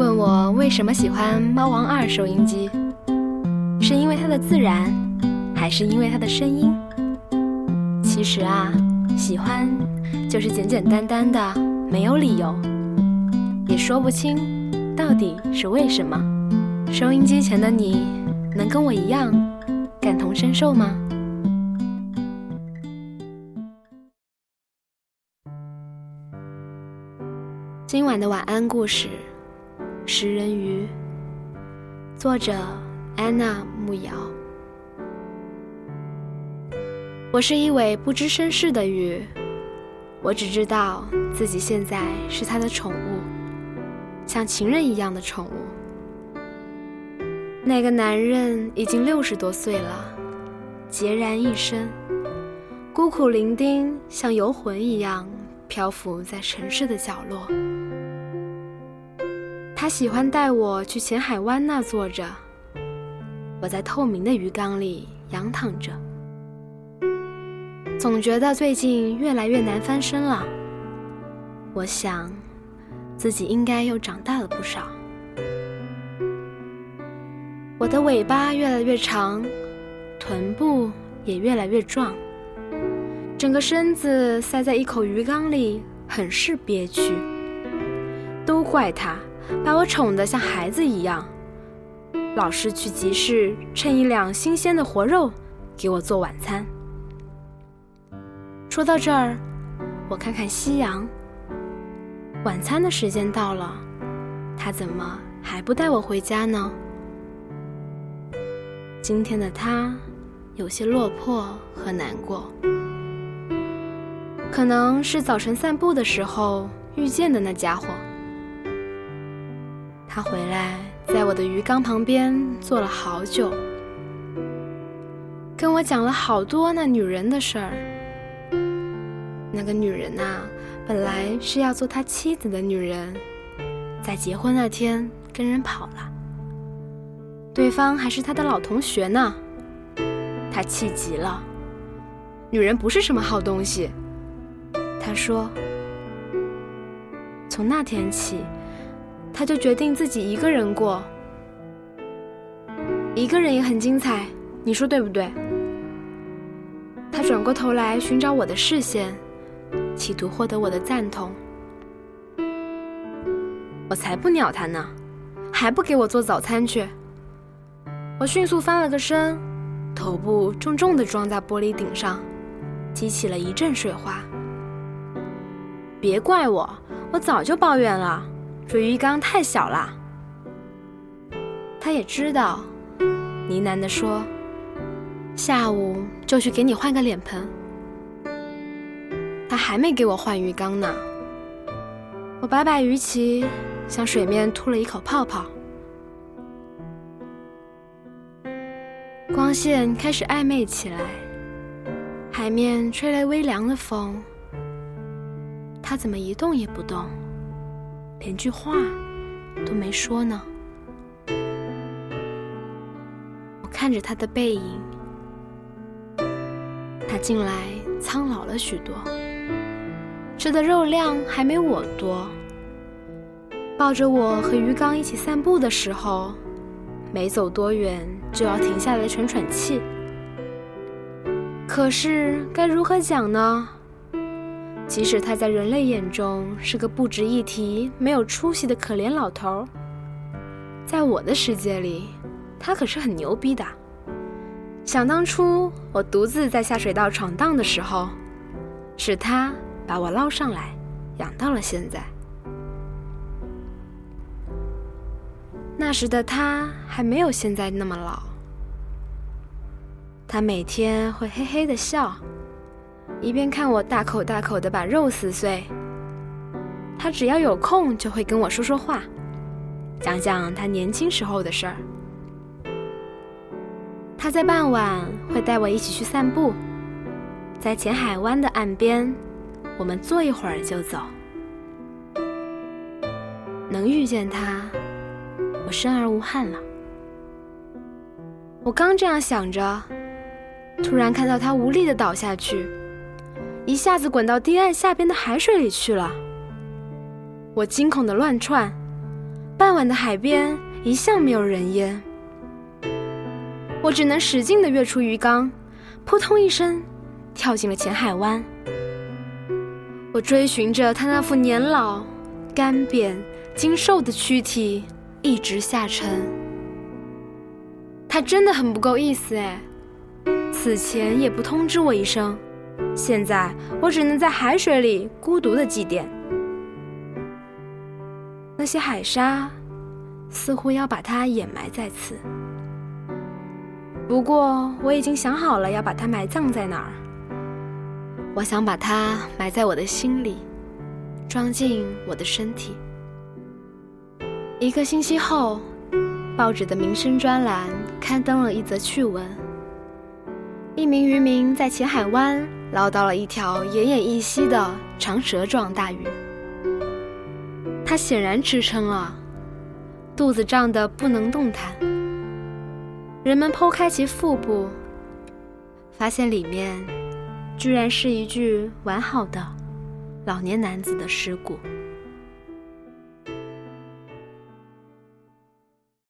问我为什么喜欢猫王二收音机，是因为它的自然，还是因为它的声音？其实啊，喜欢就是简简单单的，没有理由，也说不清到底是为什么。收音机前的你，能跟我一样感同身受吗？今晚的晚安故事。食人鱼，作者安娜·木瑶。我是一尾不知身世的鱼，我只知道自己现在是他的宠物，像情人一样的宠物。那个男人已经六十多岁了，孑然一身，孤苦伶仃，像游魂一样漂浮在城市的角落。他喜欢带我去浅海湾那坐着，我在透明的鱼缸里仰躺着，总觉得最近越来越难翻身了。我想，自己应该又长大了不少。我的尾巴越来越长，臀部也越来越壮，整个身子塞在一口鱼缸里，很是憋屈。都怪他。把我宠得像孩子一样，老是去集市称一两新鲜的活肉给我做晚餐。说到这儿，我看看夕阳。晚餐的时间到了，他怎么还不带我回家呢？今天的他有些落魄和难过，可能是早晨散步的时候遇见的那家伙。他回来，在我的鱼缸旁边坐了好久，跟我讲了好多那女人的事儿。那个女人呐，本来是要做他妻子的女人，在结婚那天跟人跑了，对方还是他的老同学呢。他气极了，女人不是什么好东西。他说，从那天起。他就决定自己一个人过，一个人也很精彩，你说对不对？他转过头来寻找我的视线，企图获得我的赞同。我才不鸟他呢，还不给我做早餐去！我迅速翻了个身，头部重重的撞在玻璃顶上，激起了一阵水花。别怪我，我早就抱怨了。水鱼缸太小了，他也知道，呢喃地说：“下午就去给你换个脸盆。”他还没给我换鱼缸呢。我摆摆鱼鳍，向水面吐了一口泡泡。光线开始暧昧起来，海面吹来微凉的风。他怎么一动也不动？连句话都没说呢。我看着他的背影，他近来苍老了许多，吃的肉量还没我多。抱着我和鱼缸一起散步的时候，没走多远就要停下来喘喘气。可是该如何讲呢？即使他在人类眼中是个不值一提、没有出息的可怜老头，在我的世界里，他可是很牛逼的。想当初我独自在下水道闯荡的时候，是他把我捞上来，养到了现在。那时的他还没有现在那么老，他每天会嘿嘿的笑。一边看我大口大口的把肉撕碎，他只要有空就会跟我说说话，讲讲他年轻时候的事儿。他在傍晚会带我一起去散步，在浅海湾的岸边，我们坐一会儿就走。能遇见他，我生而无憾了。我刚这样想着，突然看到他无力的倒下去。一下子滚到堤岸下边的海水里去了。我惊恐的乱窜，傍晚的海边一向没有人烟，我只能使劲的跃出鱼缸，扑通一声跳进了浅海湾。我追寻着他那副年老、干瘪、精瘦的躯体，一直下沉。他真的很不够意思哎，此前也不通知我一声，现在我只能在海水里孤独的祭奠。那些海沙似乎要把它掩埋在此，不过我已经想好了要把它埋葬在哪儿。我想把它埋在我的心里，装进我的身体。一个星期后，报纸的民生专栏刊登了一则趣闻：一名渔民在浅海湾捞到了一条奄奄一息的长蛇状大鱼。它显然吃撑了，肚子胀得不能动弹。人们剖开其腹部，发现里面居然是一具完好的老年男子的尸骨。